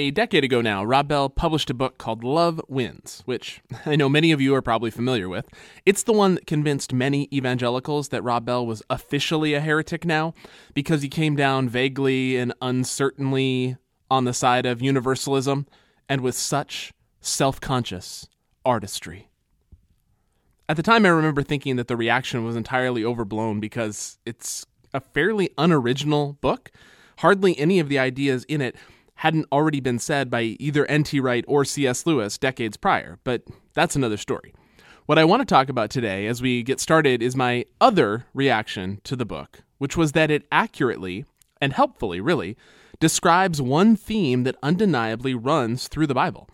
A decade ago now, Rob Bell published a book called Love Wins, which I know many of you are probably familiar with. It's the one that convinced many evangelicals that Rob Bell was officially a heretic now because he came down vaguely and uncertainly on the side of universalism and with such self conscious artistry. At the time, I remember thinking that the reaction was entirely overblown because it's a fairly unoriginal book. Hardly any of the ideas in it hadn't already been said by either N.T. Wright or C.S. Lewis decades prior, but that's another story. What I want to talk about today as we get started is my other reaction to the book, which was that it accurately, and helpfully really, describes one theme that undeniably runs through the Bible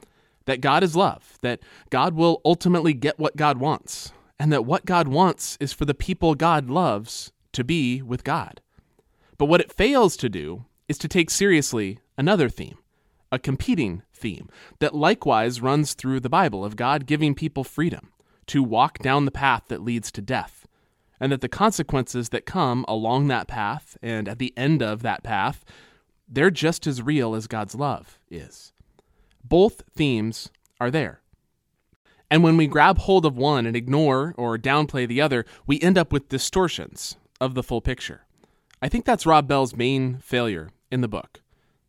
that God is love, that God will ultimately get what God wants, and that what God wants is for the people God loves to be with God. But what it fails to do is to take seriously another theme, a competing theme, that likewise runs through the Bible of God giving people freedom to walk down the path that leads to death, and that the consequences that come along that path and at the end of that path, they're just as real as God's love is. Both themes are there. And when we grab hold of one and ignore or downplay the other, we end up with distortions of the full picture. I think that's Rob Bell's main failure in the book.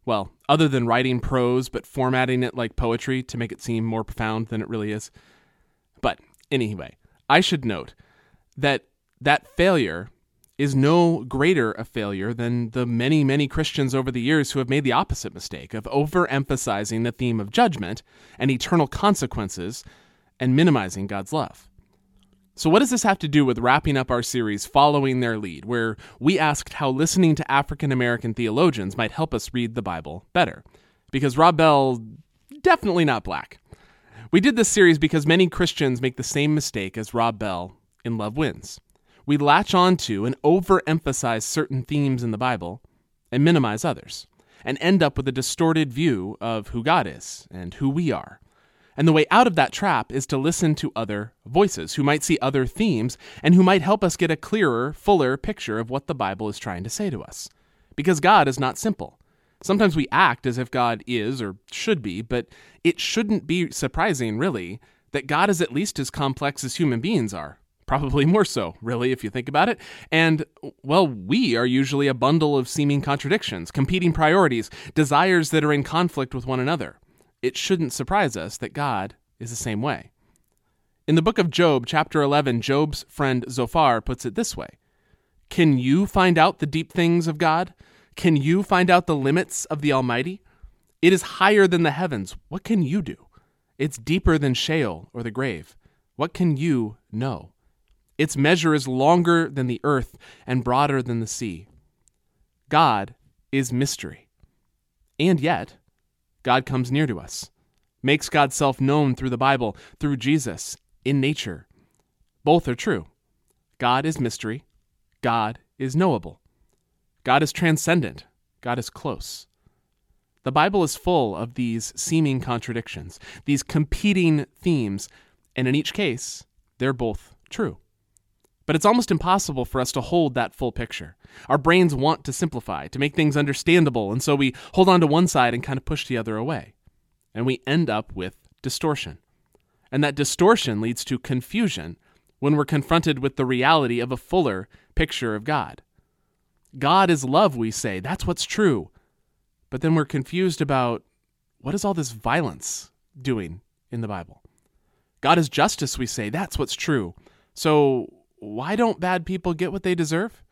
Well, other than writing prose but formatting it like poetry to make it seem more profound than it really is. But anyway, I should note that that failure is no greater a failure than the many, many Christians over the years who have made the opposite mistake of overemphasizing the theme of judgment and eternal consequences and minimizing God's love. So, what does this have to do with wrapping up our series following their lead, where we asked how listening to African American theologians might help us read the Bible better? Because Rob Bell, definitely not black. We did this series because many Christians make the same mistake as Rob Bell in Love Wins. We latch onto and overemphasize certain themes in the Bible and minimize others, and end up with a distorted view of who God is and who we are. And the way out of that trap is to listen to other voices who might see other themes and who might help us get a clearer, fuller picture of what the Bible is trying to say to us. Because God is not simple. Sometimes we act as if God is or should be, but it shouldn't be surprising, really, that God is at least as complex as human beings are. Probably more so, really, if you think about it. And, well, we are usually a bundle of seeming contradictions, competing priorities, desires that are in conflict with one another it shouldn't surprise us that God is the same way. In the book of Job, chapter 11, Job's friend Zophar puts it this way Can you find out the deep things of God? Can you find out the limits of the Almighty? It is higher than the heavens. What can you do? It's deeper than Sheol or the grave. What can you know? Its measure is longer than the earth and broader than the sea. God is mystery. And yet, God comes near to us, makes God's self known through the Bible, through Jesus, in nature. Both are true. God is mystery, God is knowable. God is transcendent, God is close. The Bible is full of these seeming contradictions, these competing themes, and in each case, they're both true. But it's almost impossible for us to hold that full picture. Our brains want to simplify, to make things understandable, and so we hold on to one side and kind of push the other away. And we end up with distortion. And that distortion leads to confusion when we're confronted with the reality of a fuller picture of God. God is love, we say. That's what's true. But then we're confused about what is all this violence doing in the Bible? God is justice, we say. That's what's true. So why don't bad people get what they deserve?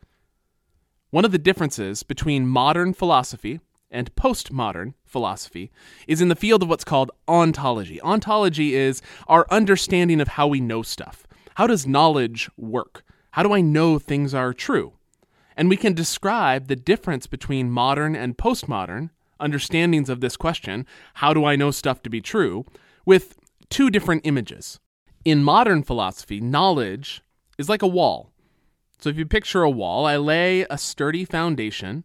One of the differences between modern philosophy and postmodern philosophy is in the field of what's called ontology. Ontology is our understanding of how we know stuff. How does knowledge work? How do I know things are true? And we can describe the difference between modern and postmodern understandings of this question, how do I know stuff to be true, with two different images. In modern philosophy, knowledge is like a wall. So if you picture a wall, I lay a sturdy foundation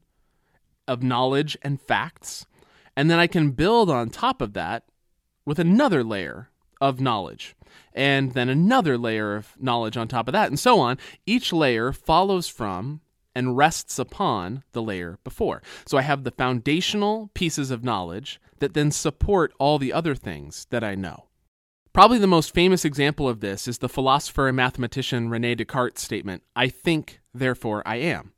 of knowledge and facts, and then I can build on top of that with another layer of knowledge, and then another layer of knowledge on top of that, and so on. Each layer follows from and rests upon the layer before. So I have the foundational pieces of knowledge that then support all the other things that I know. Probably the most famous example of this is the philosopher and mathematician Rene Descartes' statement, I think, therefore I am,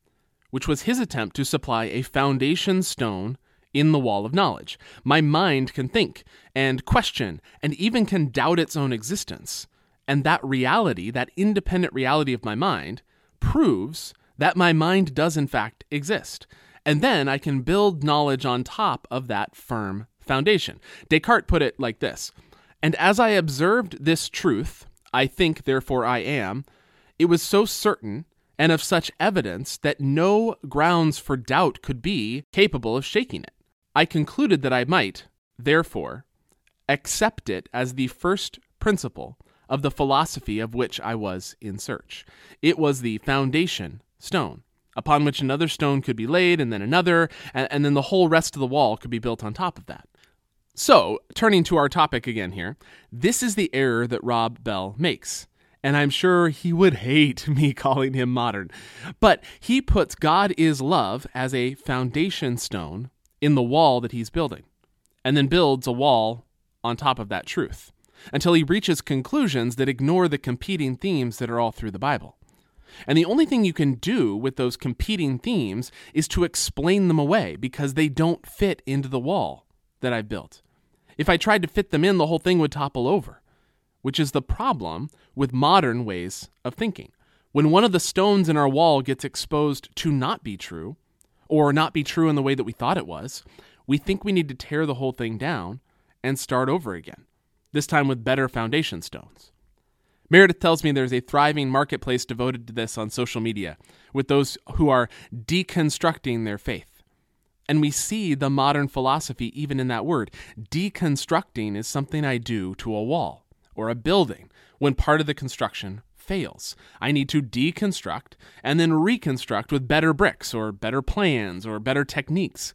which was his attempt to supply a foundation stone in the wall of knowledge. My mind can think and question and even can doubt its own existence. And that reality, that independent reality of my mind, proves that my mind does in fact exist. And then I can build knowledge on top of that firm foundation. Descartes put it like this And as I observed this truth, I think, therefore I am, it was so certain and of such evidence that no grounds for doubt could be capable of shaking it. I concluded that I might, therefore, accept it as the first principle of the philosophy of which I was in search. It was the foundation stone upon which another stone could be laid, and then another, and, and, then the whole rest of the wall could be built on top of that. So, turning to our topic again here, this is the error that Rob Bell makes. And I'm sure he would hate me calling him modern. But he puts God is love as a foundation stone in the wall that he's building, and then builds a wall on top of that truth until he reaches conclusions that ignore the competing themes that are all through the Bible. And the only thing you can do with those competing themes is to explain them away because they don't fit into the wall that I've built. If I tried to fit them in, the whole thing would topple over, which is the problem with modern ways of thinking. When one of the stones in our wall gets exposed to not be true, or not be true in the way that we thought it was, we think we need to tear the whole thing down and start over again, this time with better foundation stones. Meredith tells me there's a thriving marketplace devoted to this on social media, with those who are deconstructing their faith. And we see the modern philosophy even in that word. Deconstructing is something I do to a wall or a building when part of the construction fails. I need to deconstruct and then reconstruct with better bricks or better plans or better techniques.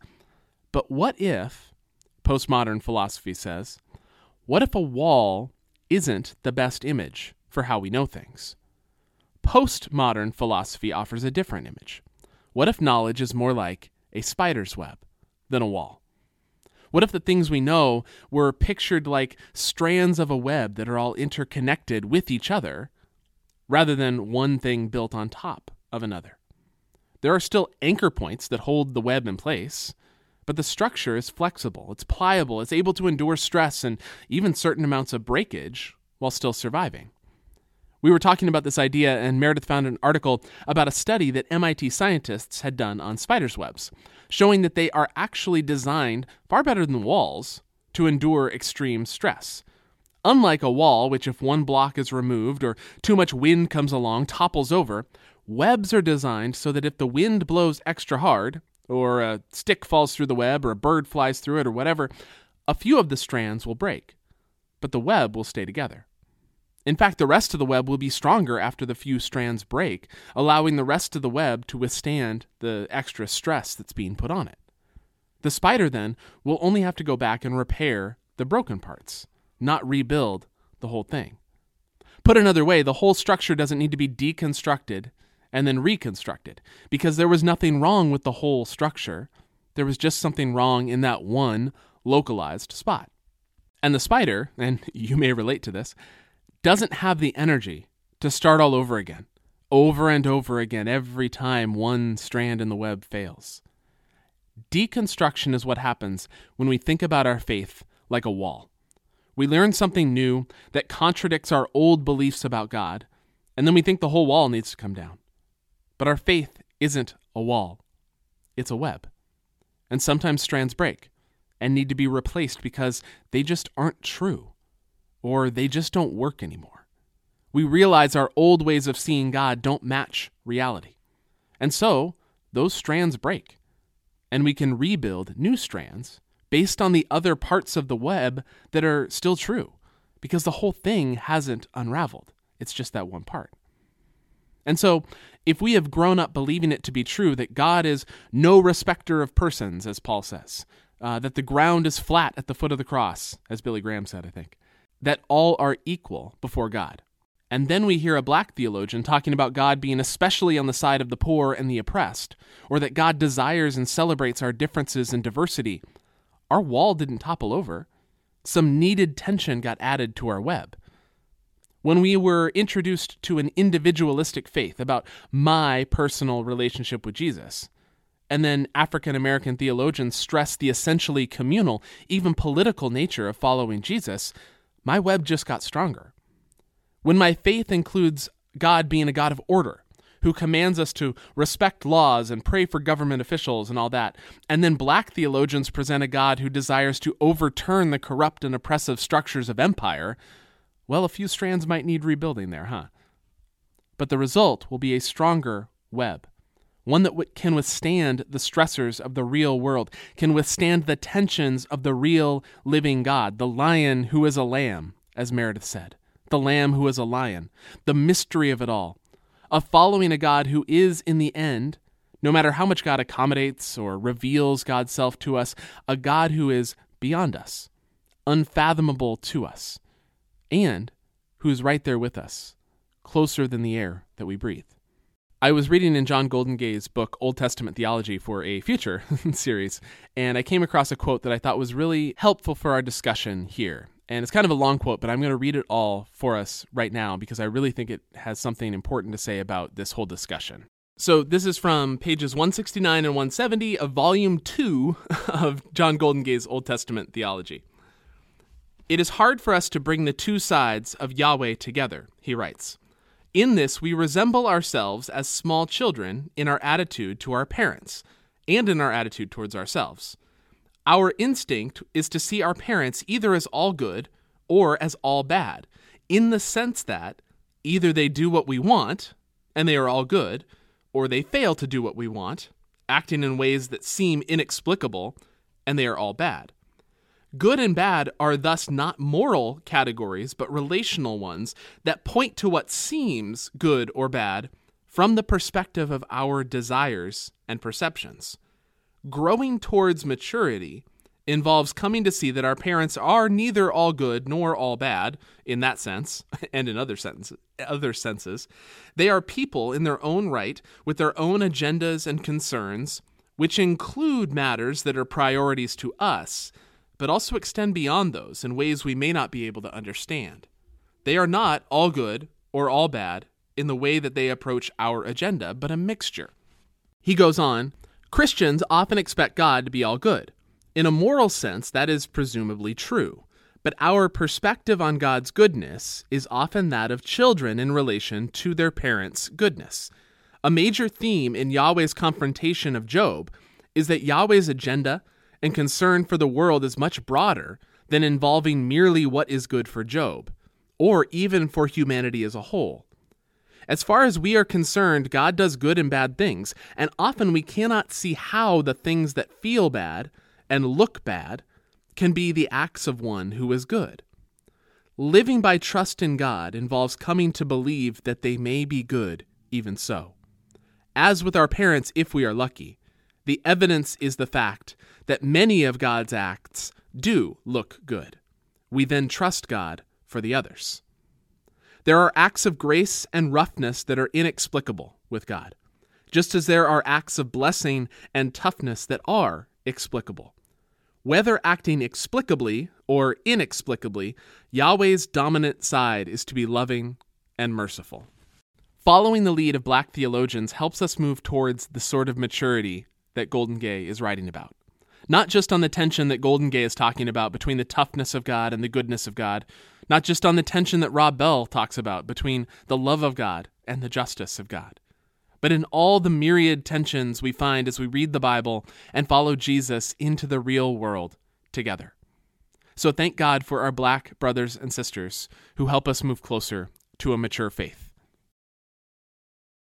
But what if, postmodern philosophy says, what if a wall isn't the best image for how we know things? Postmodern philosophy offers a different image. What if knowledge is more like a spider's web than a wall? What if the things we know were pictured like strands of a web that are all interconnected with each other rather than one thing built on top of another. There are still anchor points that hold the web in place, but the structure is flexible, it's pliable, it's able to endure stress and even certain amounts of breakage while still surviving. We were talking about this idea, and Meredith found an article about a study that MIT scientists had done on spiders' webs, showing that they are actually designed far better than walls to endure extreme stress. Unlike a wall, which, if one block is removed or too much wind comes along, topples over, webs are designed so that if the wind blows extra hard, or a stick falls through the web, or a bird flies through it, or whatever, a few of the strands will break, but the web will stay together. In fact, the rest of the web will be stronger after the few strands break, allowing the rest of the web to withstand the extra stress that's being put on it. The spider, then, will only have to go back and repair the broken parts not rebuild the whole thing. Put another way, the whole structure doesn't need to be deconstructed and then reconstructed because there was nothing wrong with the whole structure. There was just something wrong in that one localized spot. And the spider, and you may relate to this, doesn't have the energy to start all over again, over and over again, every time one strand in the web fails. Deconstruction is what happens when we think about our faith like a wall. We learn something new that contradicts our old beliefs about God, and then we think the whole wall needs to come down. But our faith isn't a wall, it's a web. And sometimes strands break and need to be replaced because they just aren't true or they just don't work anymore. We realize our old ways of seeing God don't match reality. And so those strands break, and we can rebuild new strands based on the other parts of the web that are still true, because the whole thing hasn't unraveled. It's just that one part. And so, if we have grown up believing it to be true that God is no respecter of persons, as Paul says, uh, that the ground is flat at the foot of the cross, as Billy Graham said, I think, that all are equal before God, And then we hear a black theologian talking about God being especially on the side of the poor and the oppressed, or that God desires and celebrates our differences and diversity. Our wall didn't topple over. Some needed tension got added to our web. When we were introduced to an individualistic faith about my personal relationship with Jesus, and then African American theologians stress the essentially communal, even political nature of following Jesus, my web just got stronger. When my faith includes God being a God of order, who commands us to respect laws and pray for government officials and all that, and then black theologians present a God who desires to overturn the corrupt and oppressive structures of empire, well, a few strands might need rebuilding there, huh? But the result will be a stronger web one that w- can withstand the stressors of the real world, can withstand the tensions of the real living God, the lion who is a lamb, as Meredith said the Lamb who is a lion, the mystery of it all, of following a God who is, in the end, no matter how much God accommodates or reveals God's self to us, a God who is beyond us, unfathomable to us, and who is right there with us, closer than the air that we breathe. I was reading in John Goldingay's book Old Testament Theology for a future series, and I came across a quote that I thought was really helpful for our discussion here. And it's kind of a long quote, but I'm going to read it all for us right now because I really think it has something important to say about this whole discussion. So, this is from pages 169 and 170 of volume 2 of John Goldingay's Old Testament theology. It is hard for us to bring the two sides of Yahweh together, he writes. In this, we resemble ourselves as small children in our attitude to our parents and in our attitude towards ourselves. Our instinct is to see our parents either as all good or as all bad, in the sense that either they do what we want, and they are all good, or they fail to do what we want, acting in ways that seem inexplicable, and they are all bad. Good and bad are thus not moral categories, but relational ones that point to what seems good or bad from the perspective of our desires and perceptions. Growing towards maturity involves coming to see that our parents are neither all good nor all bad in that sense and in other senses other senses. They are people in their own right with their own agendas and concerns which include matters that are priorities to us but also extend beyond those in ways we may not be able to understand they are not all good or all bad in the way that they approach our agenda but a mixture he goes on Christians often expect God to be all good. In a moral sense, that is presumably true. But our perspective on God's goodness is often that of children in relation to their parents' goodness. A major theme in Yahweh's confrontation of Job is that Yahweh's agenda and concern for the world is much broader than involving merely what is good for Job, or even for humanity as a whole. As far as we are concerned, God does good and bad things, and often we cannot see how the things that feel bad and look bad can be the acts of one who is good. Living by trust in God involves coming to believe that they may be good even so. As with our parents, if we are lucky, the evidence is the fact that many of God's acts do look good. We then trust God for the others. There are acts of grace and roughness that are inexplicable with God, just as there are acts of blessing and toughness that are explicable. Whether acting explicably or inexplicably, Yahweh's dominant side is to be loving and merciful. Following the lead of black theologians helps us move towards the sort of maturity that Goldingay is writing about. Not just on the tension that Goldingay is talking about between the toughness of God and the goodness of God, not just on the tension that Rob Bell talks about between the love of God and the justice of God, but in all the myriad tensions we find as we read the Bible and follow Jesus into the real world together. So thank God for our black brothers and sisters who help us move closer to a mature faith.